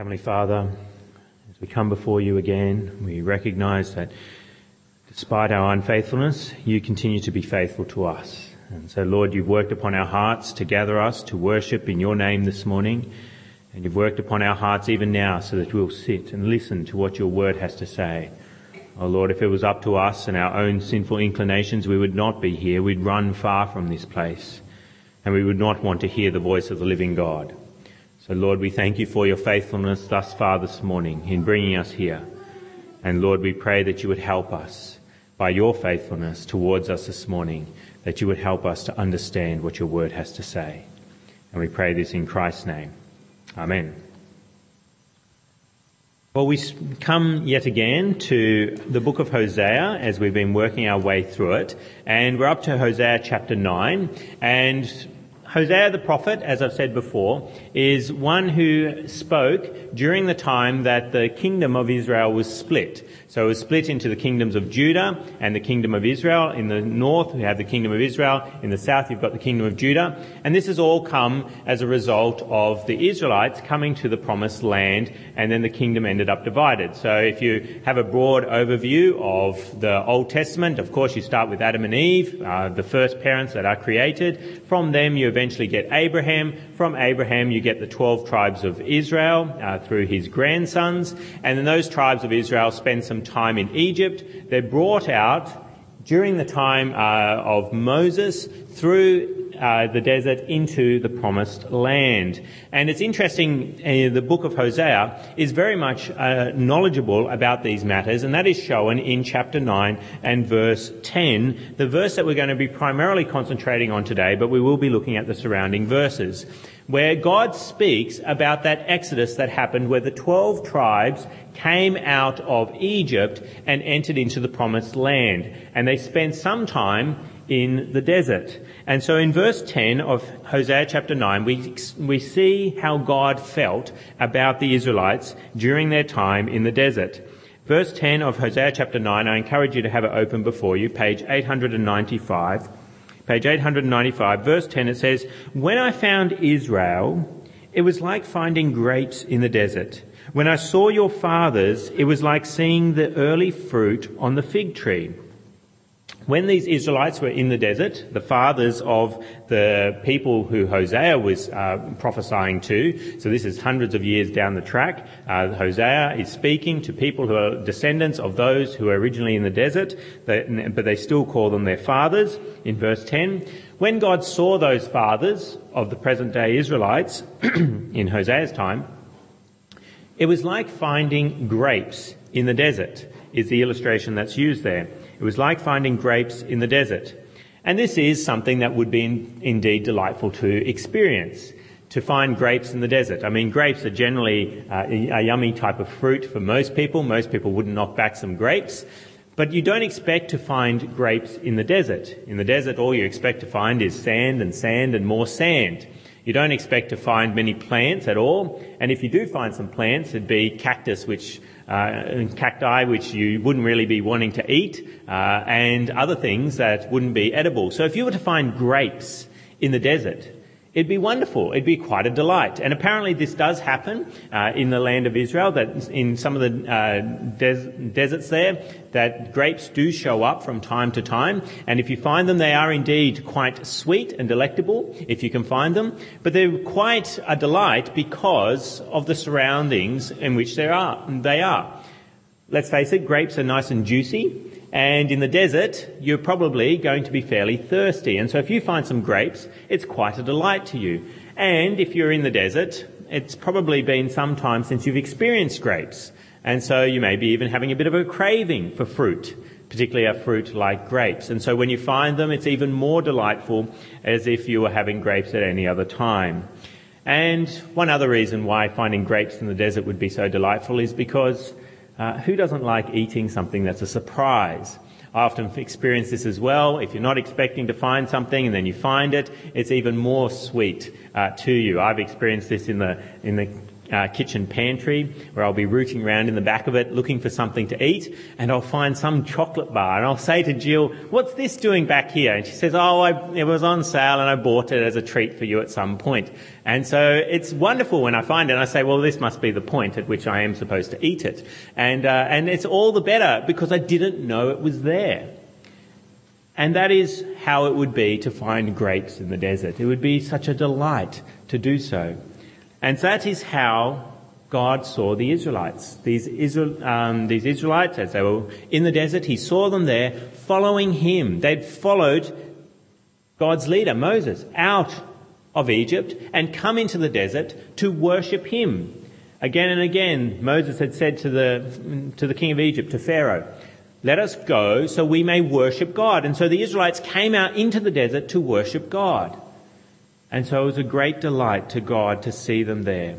Heavenly Father, as we come before you again, we recognize that despite our unfaithfulness, you continue to be faithful to us. And so, Lord, you've worked upon our hearts to gather us to worship in your name this morning. And you've worked upon our hearts even now so that we'll sit and listen to what your word has to say. Oh Lord, if it was up to us and our own sinful inclinations, we would not be here. We'd run far from this place. And we would not want to hear the voice of the living God. So Lord, we thank you for your faithfulness thus far this morning in bringing us here. And Lord, we pray that you would help us by your faithfulness towards us this morning, that you would help us to understand what your word has to say. And we pray this in Christ's name. Amen. Well, we come yet again to the book of Hosea as we've been working our way through it. And we're up to Hosea chapter 9. And Hosea the prophet, as I've said before, is one who spoke during the time that the kingdom of Israel was split. So it was split into the kingdoms of Judah and the kingdom of Israel. In the north, we have the kingdom of Israel. In the south, you've got the kingdom of Judah. And this has all come as a result of the Israelites coming to the promised land, and then the kingdom ended up divided. So if you have a broad overview of the Old Testament, of course, you start with Adam and Eve, uh, the first parents that are created. From them, you eventually get Abraham. From Abraham, you get the 12 tribes of Israel uh, through his grandsons. And then those tribes of Israel spend some time in Egypt. They're brought out during the time uh, of Moses through uh, the desert into the promised land. And it's interesting, uh, the book of Hosea is very much uh, knowledgeable about these matters, and that is shown in chapter 9 and verse 10, the verse that we're going to be primarily concentrating on today, but we will be looking at the surrounding verses where God speaks about that exodus that happened where the 12 tribes came out of Egypt and entered into the promised land. And they spent some time in the desert. And so in verse 10 of Hosea chapter 9, we, we see how God felt about the Israelites during their time in the desert. Verse 10 of Hosea chapter 9, I encourage you to have it open before you, page 895 page 895, verse 10, it says, When I found Israel, it was like finding grapes in the desert. When I saw your fathers, it was like seeing the early fruit on the fig tree. When these Israelites were in the desert, the fathers of the people who Hosea was uh, prophesying to, so this is hundreds of years down the track, uh, Hosea is speaking to people who are descendants of those who were originally in the desert, but they still call them their fathers in verse 10. When God saw those fathers of the present day Israelites in Hosea's time, it was like finding grapes in the desert, is the illustration that's used there. It was like finding grapes in the desert. And this is something that would be in, indeed delightful to experience. To find grapes in the desert. I mean, grapes are generally uh, a yummy type of fruit for most people. Most people wouldn't knock back some grapes. But you don't expect to find grapes in the desert. In the desert, all you expect to find is sand and sand and more sand. You don't expect to find many plants at all. And if you do find some plants, it'd be cactus, which uh, cacti which you wouldn't really be wanting to eat, uh, and other things that wouldn't be edible. So if you were to find grapes in the desert, It'd be wonderful. It'd be quite a delight. And apparently this does happen uh, in the land of Israel, that in some of the uh, des- deserts there, that grapes do show up from time to time. And if you find them, they are indeed quite sweet and delectable, if you can find them. But they're quite a delight because of the surroundings in which they are. They are. Let's face it, grapes are nice and juicy. And in the desert, you're probably going to be fairly thirsty. And so if you find some grapes, it's quite a delight to you. And if you're in the desert, it's probably been some time since you've experienced grapes. And so you may be even having a bit of a craving for fruit, particularly a fruit like grapes. And so when you find them, it's even more delightful as if you were having grapes at any other time. And one other reason why finding grapes in the desert would be so delightful is because uh, who doesn't like eating something that's a surprise? I often experience this as well. If you're not expecting to find something and then you find it, it's even more sweet uh, to you. I've experienced this in the in the uh, kitchen pantry where I'll be rooting around in the back of it looking for something to eat and I'll find some chocolate bar and I'll say to Jill, what's this doing back here? And she says, oh, I, it was on sale and I bought it as a treat for you at some point. And so it's wonderful when I find it and I say, well, this must be the point at which I am supposed to eat it. And, uh, and it's all the better because I didn't know it was there. And that is how it would be to find grapes in the desert. It would be such a delight to do so. And that is how God saw the Israelites. These, Israel, um, these Israelites, as they were in the desert, He saw them there following Him. They'd followed God's leader, Moses, out of Egypt and come into the desert to worship Him. Again and again, Moses had said to the, to the king of Egypt, to Pharaoh, let us go so we may worship God. And so the Israelites came out into the desert to worship God. And so it was a great delight to God to see them there.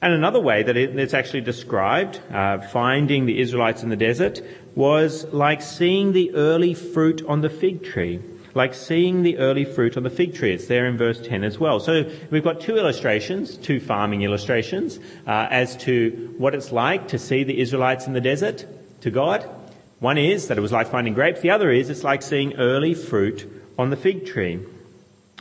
And another way that it's actually described, uh, finding the Israelites in the desert, was like seeing the early fruit on the fig tree. Like seeing the early fruit on the fig tree. It's there in verse 10 as well. So we've got two illustrations, two farming illustrations, uh, as to what it's like to see the Israelites in the desert to God. One is that it was like finding grapes. The other is it's like seeing early fruit on the fig tree.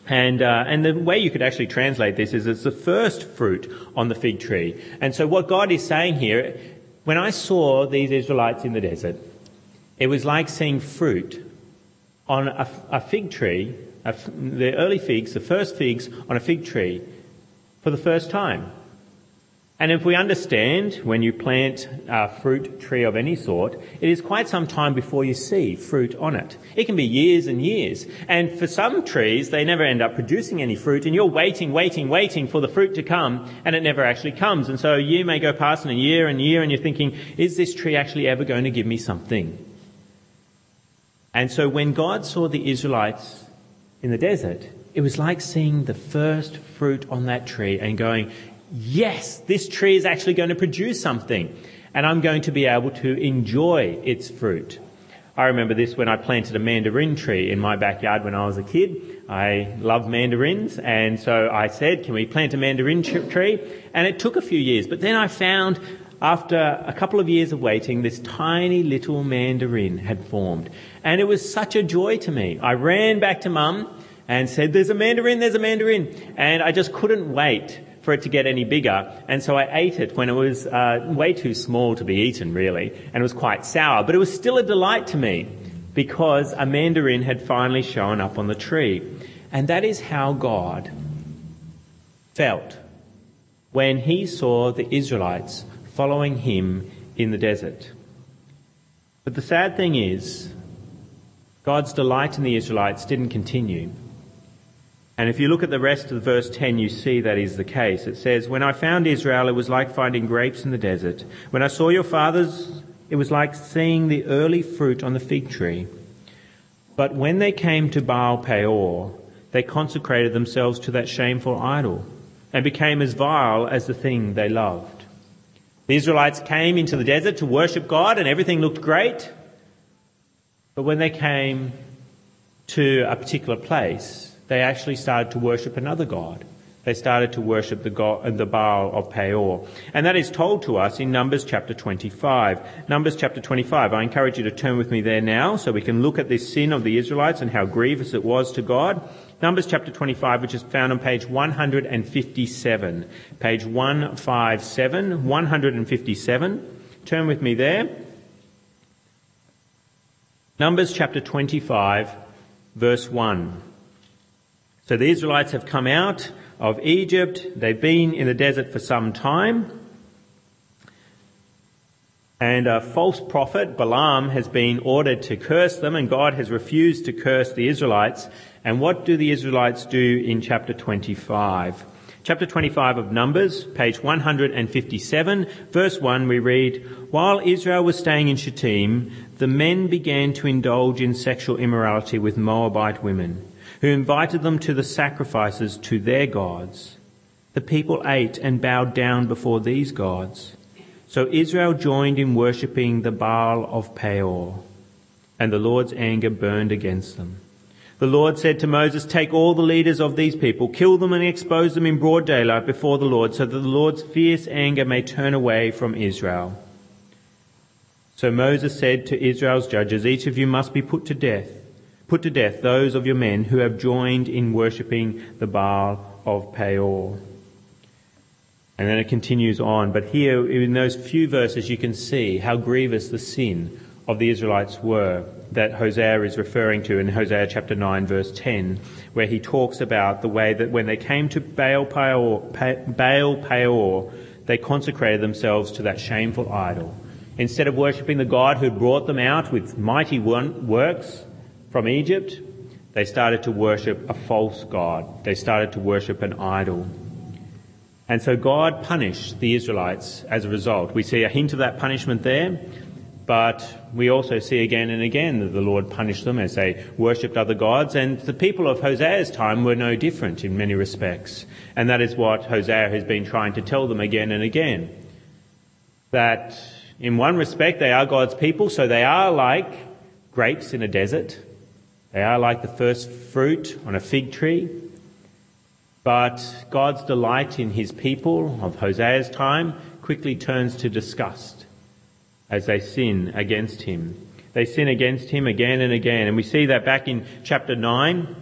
And, uh, and the way you could actually translate this is it's the first fruit on the fig tree. And so what God is saying here, when I saw these Israelites in the desert, it was like seeing fruit on a, a fig tree, a, the early figs, the first figs on a fig tree for the first time. And if we understand when you plant a fruit tree of any sort, it is quite some time before you see fruit on it. It can be years and years. And for some trees, they never end up producing any fruit and you're waiting, waiting, waiting for the fruit to come and it never actually comes. And so a year may go past and a year and year and you're thinking, is this tree actually ever going to give me something? And so when God saw the Israelites in the desert, it was like seeing the first fruit on that tree and going, yes, this tree is actually going to produce something and I'm going to be able to enjoy its fruit. I remember this when I planted a mandarin tree in my backyard when I was a kid. I love mandarins and so I said, can we plant a mandarin tree? And it took a few years, but then I found after a couple of years of waiting, this tiny little mandarin had formed. And it was such a joy to me. I ran back to mum and said, there's a mandarin, there's a mandarin. And I just couldn't wait for it to get any bigger. And so I ate it when it was uh, way too small to be eaten, really, and it was quite sour. But it was still a delight to me because a mandarin had finally shown up on the tree. And that is how God felt when he saw the Israelites following him in the desert. But the sad thing is, God's delight in the Israelites didn't continue. And if you look at the rest of verse 10, you see that is the case. It says, When I found Israel, it was like finding grapes in the desert. When I saw your fathers, it was like seeing the early fruit on the fig tree. But when they came to Baal Peor, they consecrated themselves to that shameful idol and became as vile as the thing they loved. The Israelites came into the desert to worship God and everything looked great. But when they came to a particular place, they actually started to worship another god. They started to worship the, god, the Baal of Peor. And that is told to us in Numbers chapter 25. Numbers chapter 25. I encourage you to turn with me there now so we can look at this sin of the Israelites and how grievous it was to God. Numbers chapter 25, which is found on page 157. Page 157, 157. Turn with me there. Numbers chapter 25, verse 1. So the Israelites have come out of Egypt. They've been in the desert for some time. And a false prophet, Balaam, has been ordered to curse them and God has refused to curse the Israelites. And what do the Israelites do in chapter 25? Chapter 25 of Numbers, page 157, verse 1, we read, While Israel was staying in Shittim, the men began to indulge in sexual immorality with Moabite women who invited them to the sacrifices to their gods. The people ate and bowed down before these gods. So Israel joined in worshipping the Baal of Peor, and the Lord's anger burned against them. The Lord said to Moses, take all the leaders of these people, kill them and expose them in broad daylight before the Lord, so that the Lord's fierce anger may turn away from Israel. So Moses said to Israel's judges, each of you must be put to death. Put to death those of your men who have joined in worshipping the Baal of Peor. And then it continues on, but here in those few verses you can see how grievous the sin of the Israelites were that Hosea is referring to in Hosea chapter 9 verse 10, where he talks about the way that when they came to Baal Peor, they consecrated themselves to that shameful idol. Instead of worshipping the God who brought them out with mighty works from Egypt, they started to worship a false God. They started to worship an idol. And so God punished the Israelites as a result. We see a hint of that punishment there. But we also see again and again that the Lord punished them as they worshipped other gods, and the people of Hosea's time were no different in many respects. And that is what Hosea has been trying to tell them again and again. That in one respect they are God's people, so they are like grapes in a desert. They are like the first fruit on a fig tree. But God's delight in his people of Hosea's time quickly turns to disgust as they sin against him. They sin against him again and again. And we see that back in chapter 9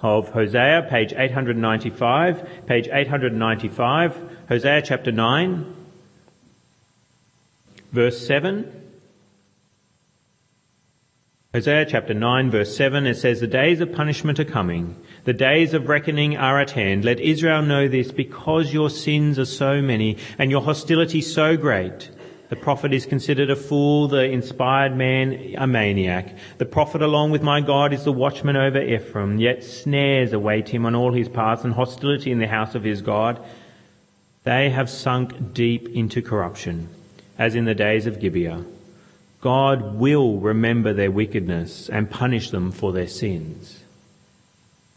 of Hosea, page 895. Page 895, Hosea chapter 9, verse 7. Hosea chapter 9 verse 7, it says, The days of punishment are coming. The days of reckoning are at hand. Let Israel know this because your sins are so many and your hostility so great. The prophet is considered a fool, the inspired man a maniac. The prophet along with my God is the watchman over Ephraim, yet snares await him on all his paths and hostility in the house of his God. They have sunk deep into corruption, as in the days of Gibeah. God will remember their wickedness and punish them for their sins.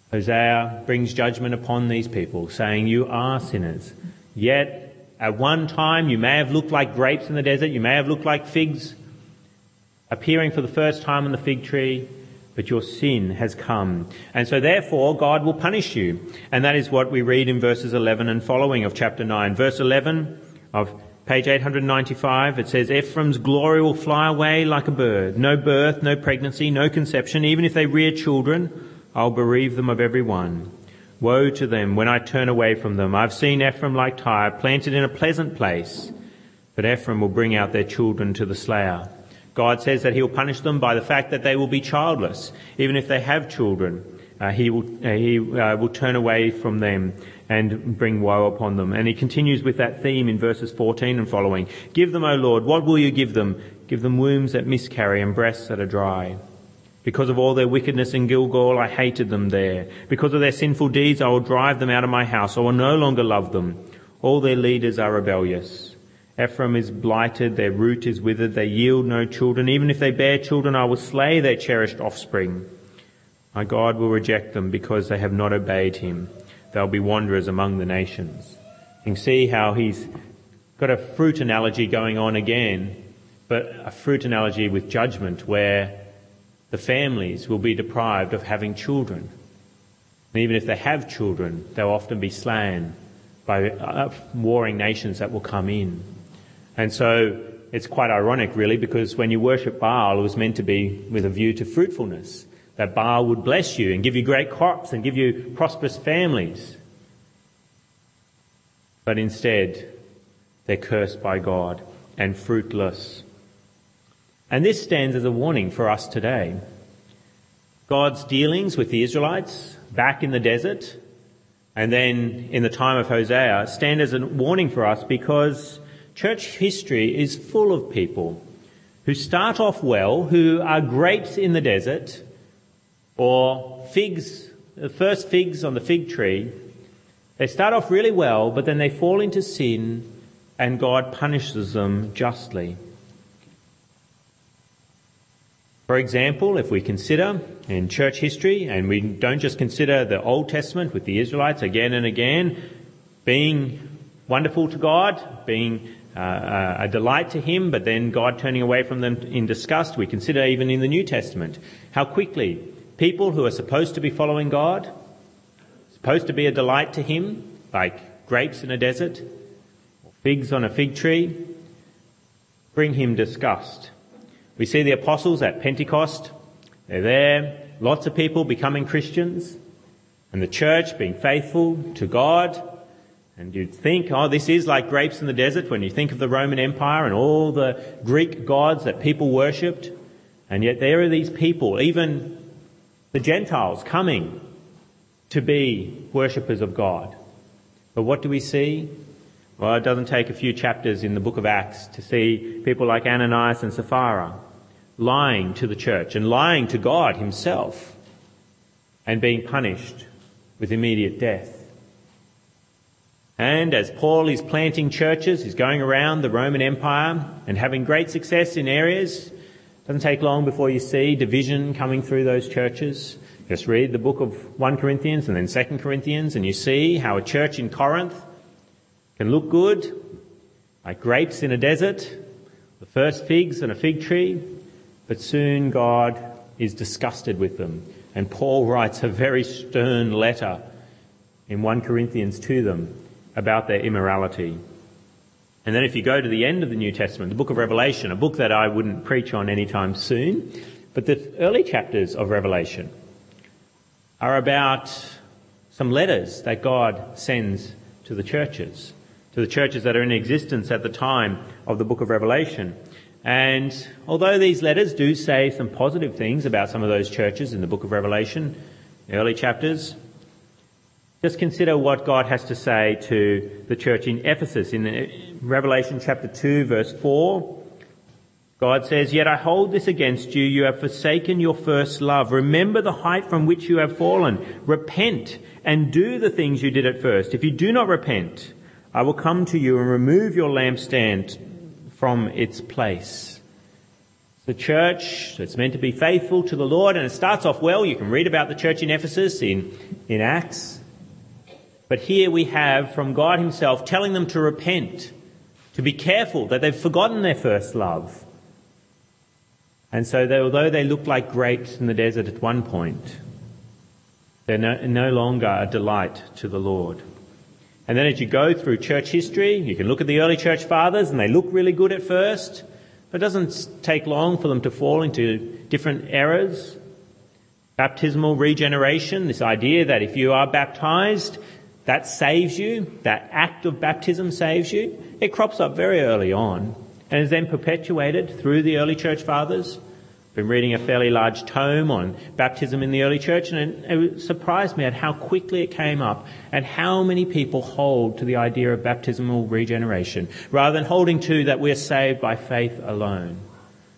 Hosea brings judgment upon these people, saying, You are sinners, yet at one time, you may have looked like grapes in the desert. You may have looked like figs appearing for the first time on the fig tree, but your sin has come. And so therefore, God will punish you. And that is what we read in verses 11 and following of chapter 9. Verse 11 of page 895, it says, Ephraim's glory will fly away like a bird. No birth, no pregnancy, no conception. Even if they rear children, I'll bereave them of every one. Woe to them when I turn away from them. I've seen Ephraim like Tyre, planted in a pleasant place, but Ephraim will bring out their children to the slayer. God says that he'll punish them by the fact that they will be childless, even if they have children. Uh, he will, uh, he uh, will turn away from them and bring woe upon them. And he continues with that theme in verses 14 and following. Give them, O Lord, what will you give them? Give them wombs that miscarry and breasts that are dry. Because of all their wickedness in Gilgal, I hated them there. Because of their sinful deeds, I will drive them out of my house. I will no longer love them. All their leaders are rebellious. Ephraim is blighted, their root is withered, they yield no children. Even if they bear children, I will slay their cherished offspring. My God will reject them because they have not obeyed him. They'll be wanderers among the nations. You can see how he's got a fruit analogy going on again, but a fruit analogy with judgment where the families will be deprived of having children. And even if they have children, they'll often be slain by uh, warring nations that will come in. And so it's quite ironic, really, because when you worship Baal, it was meant to be with a view to fruitfulness. That Baal would bless you and give you great crops and give you prosperous families. But instead, they're cursed by God and fruitless. And this stands as a warning for us today. God's dealings with the Israelites back in the desert and then in the time of Hosea stand as a warning for us because church history is full of people who start off well, who are grapes in the desert or figs, the first figs on the fig tree. They start off really well, but then they fall into sin and God punishes them justly. For example, if we consider in church history, and we don't just consider the Old Testament with the Israelites again and again being wonderful to God, being uh, a delight to Him, but then God turning away from them in disgust, we consider even in the New Testament how quickly people who are supposed to be following God, supposed to be a delight to Him, like grapes in a desert, or figs on a fig tree, bring Him disgust. We see the apostles at Pentecost. They're there, lots of people becoming Christians, and the church being faithful to God. And you'd think, oh, this is like grapes in the desert when you think of the Roman Empire and all the Greek gods that people worshipped. And yet there are these people, even the Gentiles, coming to be worshippers of God. But what do we see? Well, it doesn't take a few chapters in the book of Acts to see people like Ananias and Sapphira lying to the church and lying to God himself and being punished with immediate death. And as Paul is planting churches, he's going around the Roman Empire and having great success in areas, doesn't take long before you see division coming through those churches. Just read the book of 1 Corinthians and then 2 Corinthians and you see how a church in Corinth can look good, like grapes in a desert, the first figs on a fig tree, but soon God is disgusted with them. And Paul writes a very stern letter in 1 Corinthians to them about their immorality. And then if you go to the end of the New Testament, the book of Revelation, a book that I wouldn't preach on anytime soon, but the early chapters of Revelation are about some letters that God sends to the churches, to the churches that are in existence at the time of the book of Revelation. And although these letters do say some positive things about some of those churches in the book of Revelation, early chapters, just consider what God has to say to the church in Ephesus. In Revelation chapter 2 verse 4, God says, Yet I hold this against you. You have forsaken your first love. Remember the height from which you have fallen. Repent and do the things you did at first. If you do not repent, I will come to you and remove your lampstand from its place. The church that's meant to be faithful to the Lord, and it starts off well. You can read about the church in Ephesus in, in Acts. But here we have from God Himself telling them to repent, to be careful that they've forgotten their first love. And so, they, although they look like grapes in the desert at one point, they're no, no longer a delight to the Lord. And then as you go through church history, you can look at the early church fathers and they look really good at first, but it doesn't take long for them to fall into different errors. Baptismal regeneration, this idea that if you are baptized, that saves you, that act of baptism saves you, it crops up very early on and is then perpetuated through the early church fathers I've been reading a fairly large tome on baptism in the early church, and it surprised me at how quickly it came up and how many people hold to the idea of baptismal regeneration rather than holding to that we're saved by faith alone.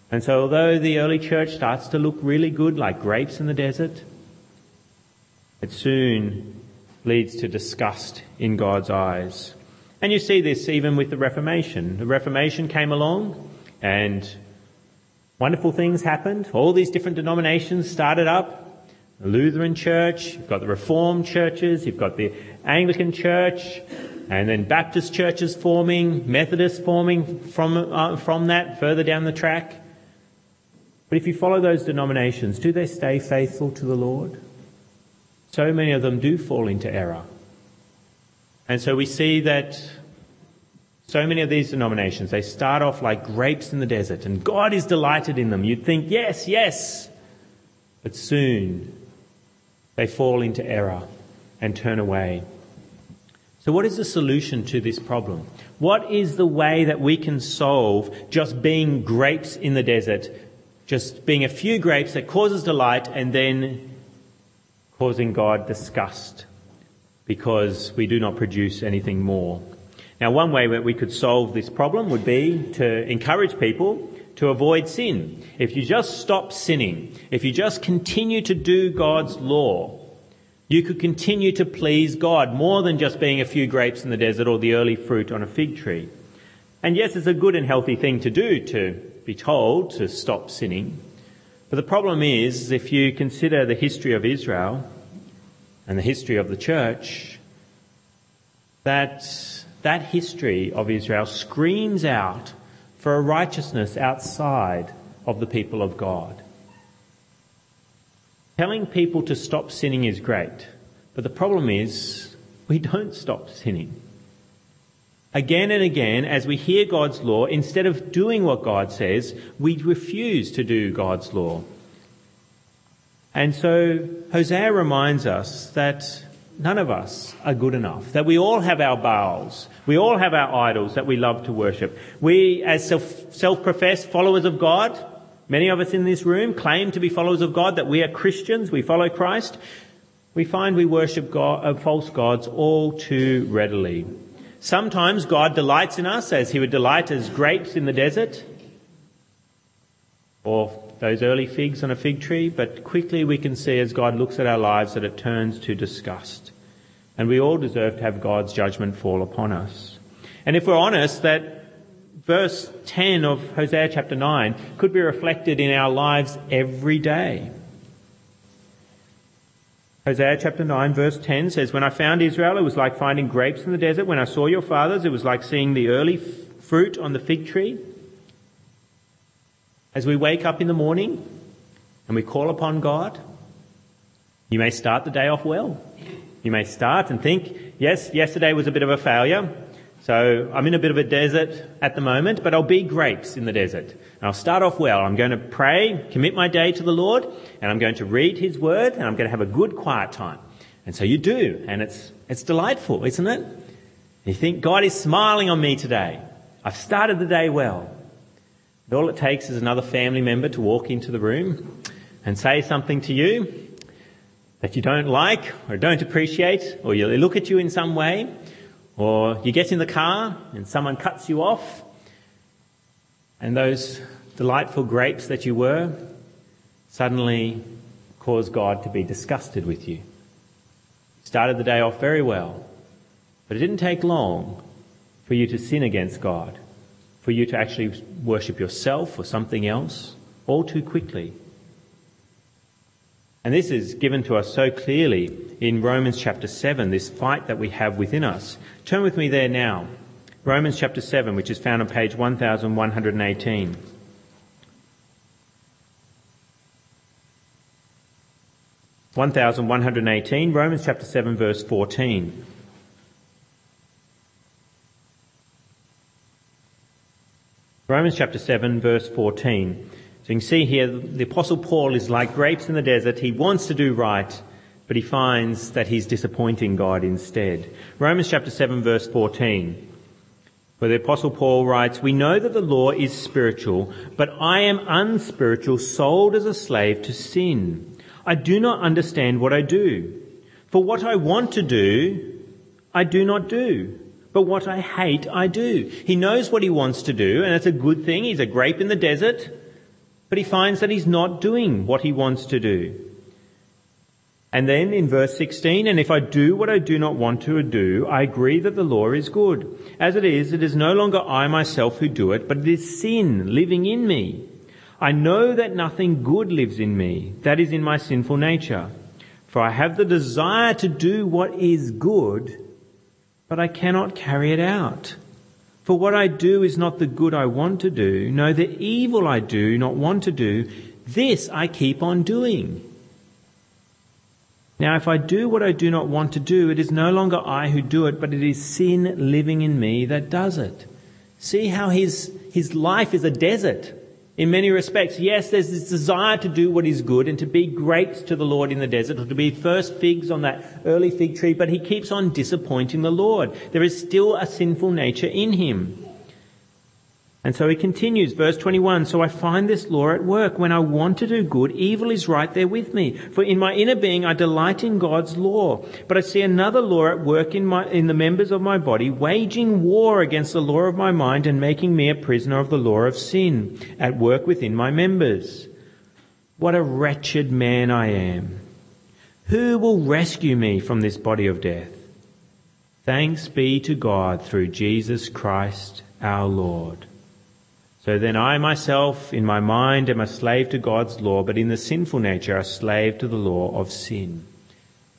And so, although the early church starts to look really good like grapes in the desert, it soon leads to disgust in God's eyes. And you see this even with the Reformation. The Reformation came along and wonderful things happened. All these different denominations started up. The Lutheran Church, you've got the Reformed churches, you've got the Anglican Church, and then Baptist churches forming, Methodist forming from, uh, from that further down the track. But if you follow those denominations, do they stay faithful to the Lord? So many of them do fall into error. And so we see that so many of these denominations, they start off like grapes in the desert and God is delighted in them. You'd think, yes, yes. But soon they fall into error and turn away. So what is the solution to this problem? What is the way that we can solve just being grapes in the desert, just being a few grapes that causes delight and then causing God disgust because we do not produce anything more? Now, one way that we could solve this problem would be to encourage people to avoid sin. If you just stop sinning, if you just continue to do God's law, you could continue to please God more than just being a few grapes in the desert or the early fruit on a fig tree. And yes, it's a good and healthy thing to do to be told to stop sinning. But the problem is, if you consider the history of Israel and the history of the church, that that history of Israel screams out for a righteousness outside of the people of God. telling people to stop sinning is great, but the problem is we don't stop sinning. Again and again, as we hear God's law, instead of doing what God says, we refuse to do God's law. And so Hosea reminds us that none of us are good enough, that we all have our Baals, we all have our idols that we love to worship. We, as self, self-professed followers of God, many of us in this room claim to be followers of God, that we are Christians, we follow Christ. We find we worship God, uh, false gods all too readily. Sometimes God delights in us as he would delight as grapes in the desert or those early figs on a fig tree, but quickly we can see as God looks at our lives that it turns to disgust. And we all deserve to have God's judgment fall upon us. And if we're honest, that verse 10 of Hosea chapter 9 could be reflected in our lives every day. Hosea chapter 9 verse 10 says, When I found Israel, it was like finding grapes in the desert. When I saw your fathers, it was like seeing the early f- fruit on the fig tree. As we wake up in the morning and we call upon God, you may start the day off well. You may start and think, yes, yesterday was a bit of a failure. So I'm in a bit of a desert at the moment, but I'll be grapes in the desert. And I'll start off well. I'm going to pray, commit my day to the Lord, and I'm going to read His Word, and I'm going to have a good quiet time. And so you do, and it's, it's delightful, isn't it? You think, God is smiling on me today. I've started the day well. And all it takes is another family member to walk into the room and say something to you that you don't like or don't appreciate, or you look at you in some way, or you get in the car and someone cuts you off, and those delightful grapes that you were suddenly cause God to be disgusted with you. Started the day off very well, but it didn't take long for you to sin against God, for you to actually worship yourself or something else, all too quickly. And this is given to us so clearly in Romans chapter 7, this fight that we have within us. Turn with me there now. Romans chapter 7, which is found on page 1118. One thousand one hundred eighteen, Romans chapter seven, verse fourteen. Romans chapter seven, verse fourteen. You can see here the apostle Paul is like grapes in the desert. He wants to do right, but he finds that he's disappointing God instead. Romans chapter 7 verse 14. Where the apostle Paul writes, We know that the law is spiritual, but I am unspiritual, sold as a slave to sin. I do not understand what I do. For what I want to do, I do not do. But what I hate, I do. He knows what he wants to do, and it's a good thing. He's a grape in the desert but he finds that he's not doing what he wants to do. And then in verse 16, and if I do what I do not want to do, I agree that the law is good. As it is, it is no longer I myself who do it, but it is sin living in me. I know that nothing good lives in me, that is in my sinful nature. For I have the desire to do what is good, but I cannot carry it out. For what I do is not the good I want to do, no, the evil I do not want to do, this I keep on doing. Now if I do what I do not want to do, it is no longer I who do it, but it is sin living in me that does it. See how his, his life is a desert in many respects. Yes, there's this desire to do what is good and to be great to the Lord in the desert or to be first figs on that early fig tree, but he keeps on disappointing the Lord. There is still a sinful nature in him. And so he continues, verse 21, So I find this law at work. When I want to do good, evil is right there with me. For in my inner being I delight in God's law. But I see another law at work in my, in the members of my body, waging war against the law of my mind and making me a prisoner of the law of sin at work within my members. What a wretched man I am. Who will rescue me from this body of death? Thanks be to God through Jesus Christ our Lord. So then I myself, in my mind, am a slave to God's law, but in the sinful nature, a slave to the law of sin.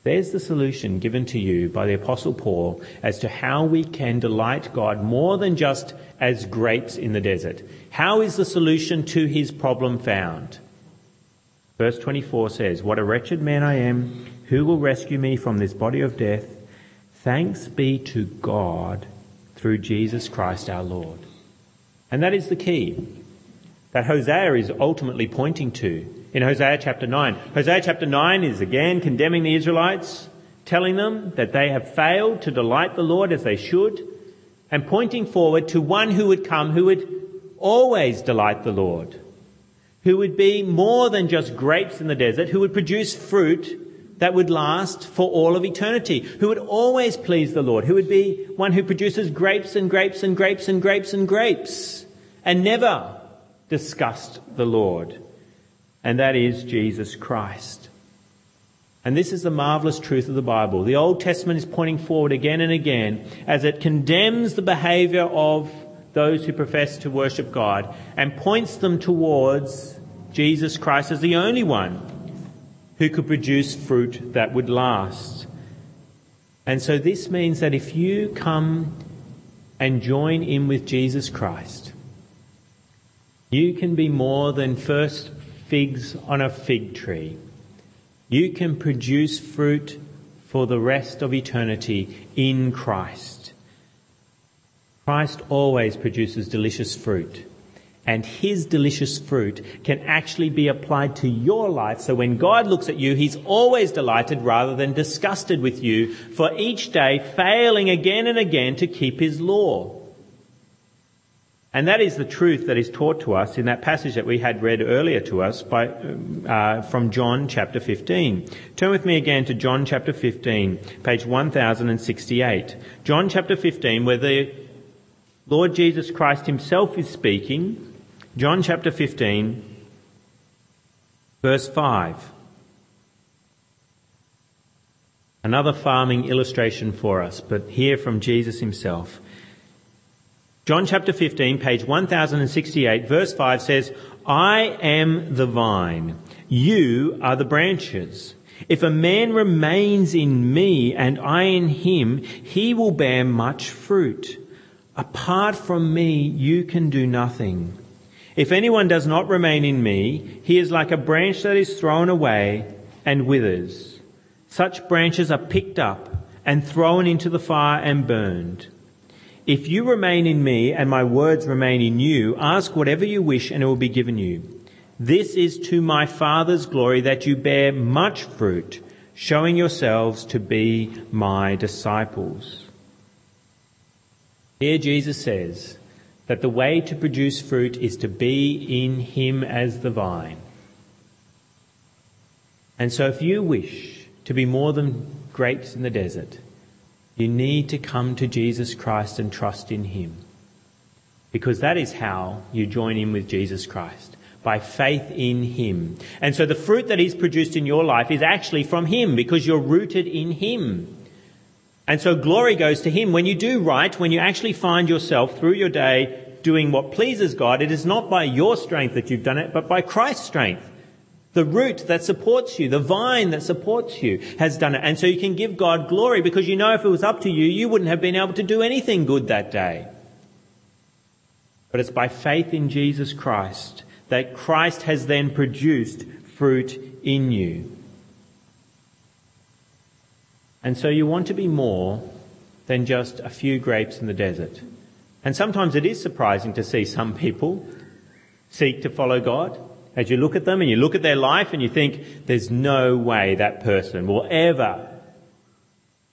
There's the solution given to you by the apostle Paul as to how we can delight God more than just as grapes in the desert. How is the solution to his problem found? Verse 24 says, What a wretched man I am. Who will rescue me from this body of death? Thanks be to God through Jesus Christ our Lord. And that is the key that Hosea is ultimately pointing to in Hosea chapter 9. Hosea chapter 9 is again condemning the Israelites, telling them that they have failed to delight the Lord as they should, and pointing forward to one who would come who would always delight the Lord, who would be more than just grapes in the desert, who would produce fruit that would last for all of eternity, who would always please the Lord, who would be one who produces grapes and grapes and grapes and grapes and grapes, and never disgust the Lord. And that is Jesus Christ. And this is the marvelous truth of the Bible. The Old Testament is pointing forward again and again as it condemns the behavior of those who profess to worship God and points them towards Jesus Christ as the only one who could produce fruit that would last. And so this means that if you come and join in with Jesus Christ, you can be more than first figs on a fig tree. You can produce fruit for the rest of eternity in Christ. Christ always produces delicious fruit and his delicious fruit can actually be applied to your life. So when God looks at you, he's always delighted rather than disgusted with you for each day failing again and again to keep his law. And that is the truth that is taught to us in that passage that we had read earlier to us by, uh, from John chapter 15. Turn with me again to John chapter 15, page 1068. John chapter 15, where the Lord Jesus Christ himself is speaking John chapter 15, verse 5. Another farming illustration for us, but here from Jesus himself. John chapter 15, page 1068, verse 5 says, I am the vine, you are the branches. If a man remains in me and I in him, he will bear much fruit. Apart from me, you can do nothing. If anyone does not remain in me, he is like a branch that is thrown away and withers. Such branches are picked up and thrown into the fire and burned. If you remain in me and my words remain in you, ask whatever you wish and it will be given you. This is to my Father's glory that you bear much fruit, showing yourselves to be my disciples. Here Jesus says, that the way to produce fruit is to be in Him as the vine. And so if you wish to be more than grapes in the desert, you need to come to Jesus Christ and trust in Him. Because that is how you join in with Jesus Christ. By faith in Him. And so the fruit that He's produced in your life is actually from Him because you're rooted in Him. And so glory goes to Him. When you do right, when you actually find yourself through your day doing what pleases God, it is not by your strength that you've done it, but by Christ's strength. The root that supports you, the vine that supports you has done it. And so you can give God glory because you know if it was up to you, you wouldn't have been able to do anything good that day. But it's by faith in Jesus Christ that Christ has then produced fruit in you. And so you want to be more than just a few grapes in the desert. And sometimes it is surprising to see some people seek to follow God. As you look at them and you look at their life and you think, there's no way that person will ever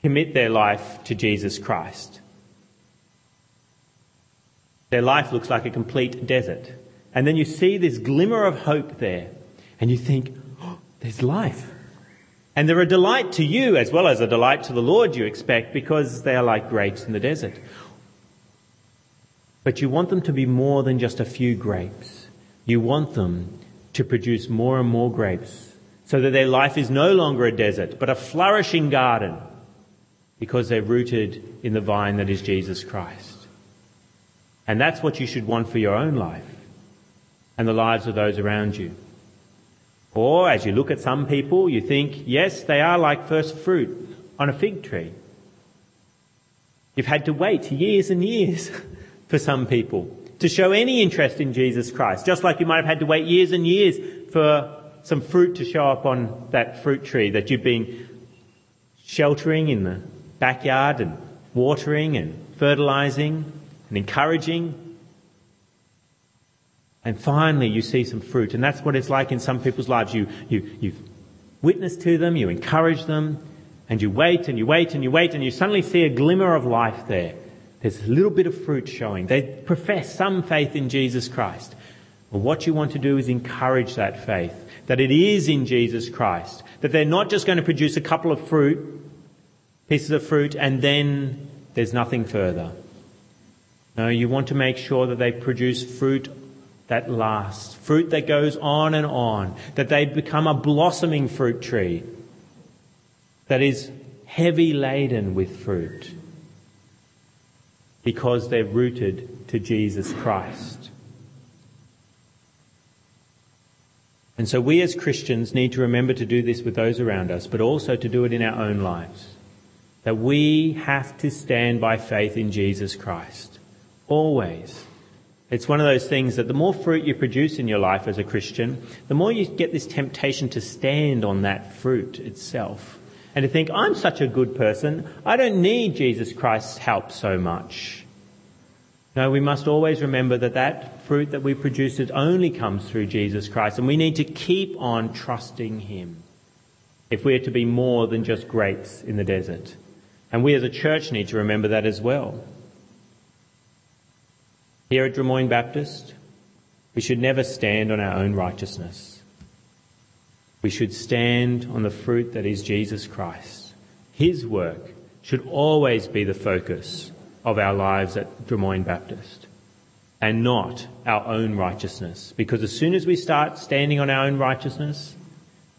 commit their life to Jesus Christ. Their life looks like a complete desert. And then you see this glimmer of hope there and you think, oh, there's life. And they're a delight to you as well as a delight to the Lord, you expect, because they are like grapes in the desert. But you want them to be more than just a few grapes. You want them to produce more and more grapes so that their life is no longer a desert, but a flourishing garden because they're rooted in the vine that is Jesus Christ. And that's what you should want for your own life and the lives of those around you. Or as you look at some people, you think, yes, they are like first fruit on a fig tree. You've had to wait years and years for some people to show any interest in Jesus Christ, just like you might have had to wait years and years for some fruit to show up on that fruit tree that you've been sheltering in the backyard and watering and fertilizing and encouraging. And finally you see some fruit. And that's what it's like in some people's lives. You, you, you witness to them, you encourage them, and you wait and you wait and you wait and you suddenly see a glimmer of life there. There's a little bit of fruit showing. They profess some faith in Jesus Christ. Well, what you want to do is encourage that faith, that it is in Jesus Christ, that they're not just going to produce a couple of fruit, pieces of fruit, and then there's nothing further. No, you want to make sure that they produce fruit that lasts, fruit that goes on and on, that they become a blossoming fruit tree that is heavy laden with fruit because they're rooted to Jesus Christ. And so we as Christians need to remember to do this with those around us, but also to do it in our own lives. That we have to stand by faith in Jesus Christ. Always. It's one of those things that the more fruit you produce in your life as a Christian, the more you get this temptation to stand on that fruit itself and to think, I'm such a good person, I don't need Jesus Christ's help so much. No, we must always remember that that fruit that we produce it only comes through Jesus Christ, and we need to keep on trusting Him if we are to be more than just grapes in the desert. And we as a church need to remember that as well. Here at Drummoyne Baptist, we should never stand on our own righteousness. We should stand on the fruit that is Jesus Christ. His work should always be the focus of our lives at Drummoyne Baptist and not our own righteousness. Because as soon as we start standing on our own righteousness,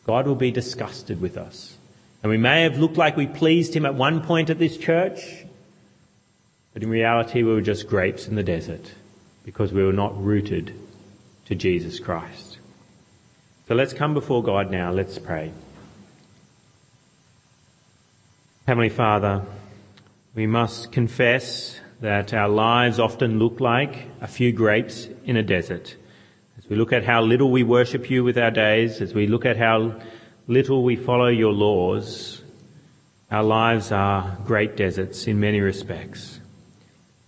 God will be disgusted with us. And we may have looked like we pleased Him at one point at this church, but in reality we were just grapes in the desert because we were not rooted to Jesus Christ. So let's come before God now. Let's pray. Heavenly Father, we must confess that our lives often look like a few grapes in a desert. As we look at how little we worship you with our days, as we look at how little we follow your laws, our lives are great deserts in many respects.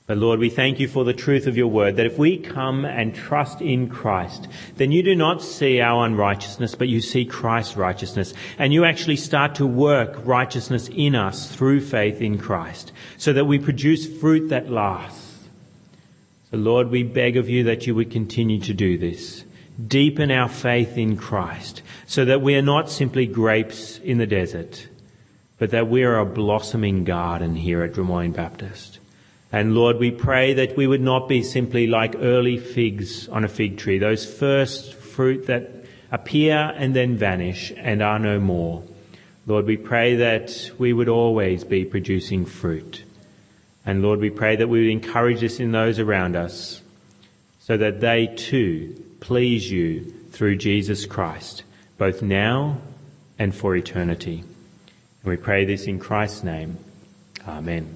But Lord, we thank you for the truth of your word that if we come and trust in Christ, then you do not see our unrighteousness, but you see Christ's righteousness. And you actually start to work righteousness in us through faith in Christ so that we produce fruit that lasts. So Lord, we beg of you that you would continue to do this. Deepen our faith in Christ so that we are not simply grapes in the desert, but that we are a blossoming garden here at Drummoyne Baptist. And Lord, we pray that we would not be simply like early figs on a fig tree, those first fruit that appear and then vanish and are no more. Lord, we pray that we would always be producing fruit. And Lord, we pray that we would encourage this in those around us so that they too please you through Jesus Christ, both now and for eternity. And we pray this in Christ's name. Amen.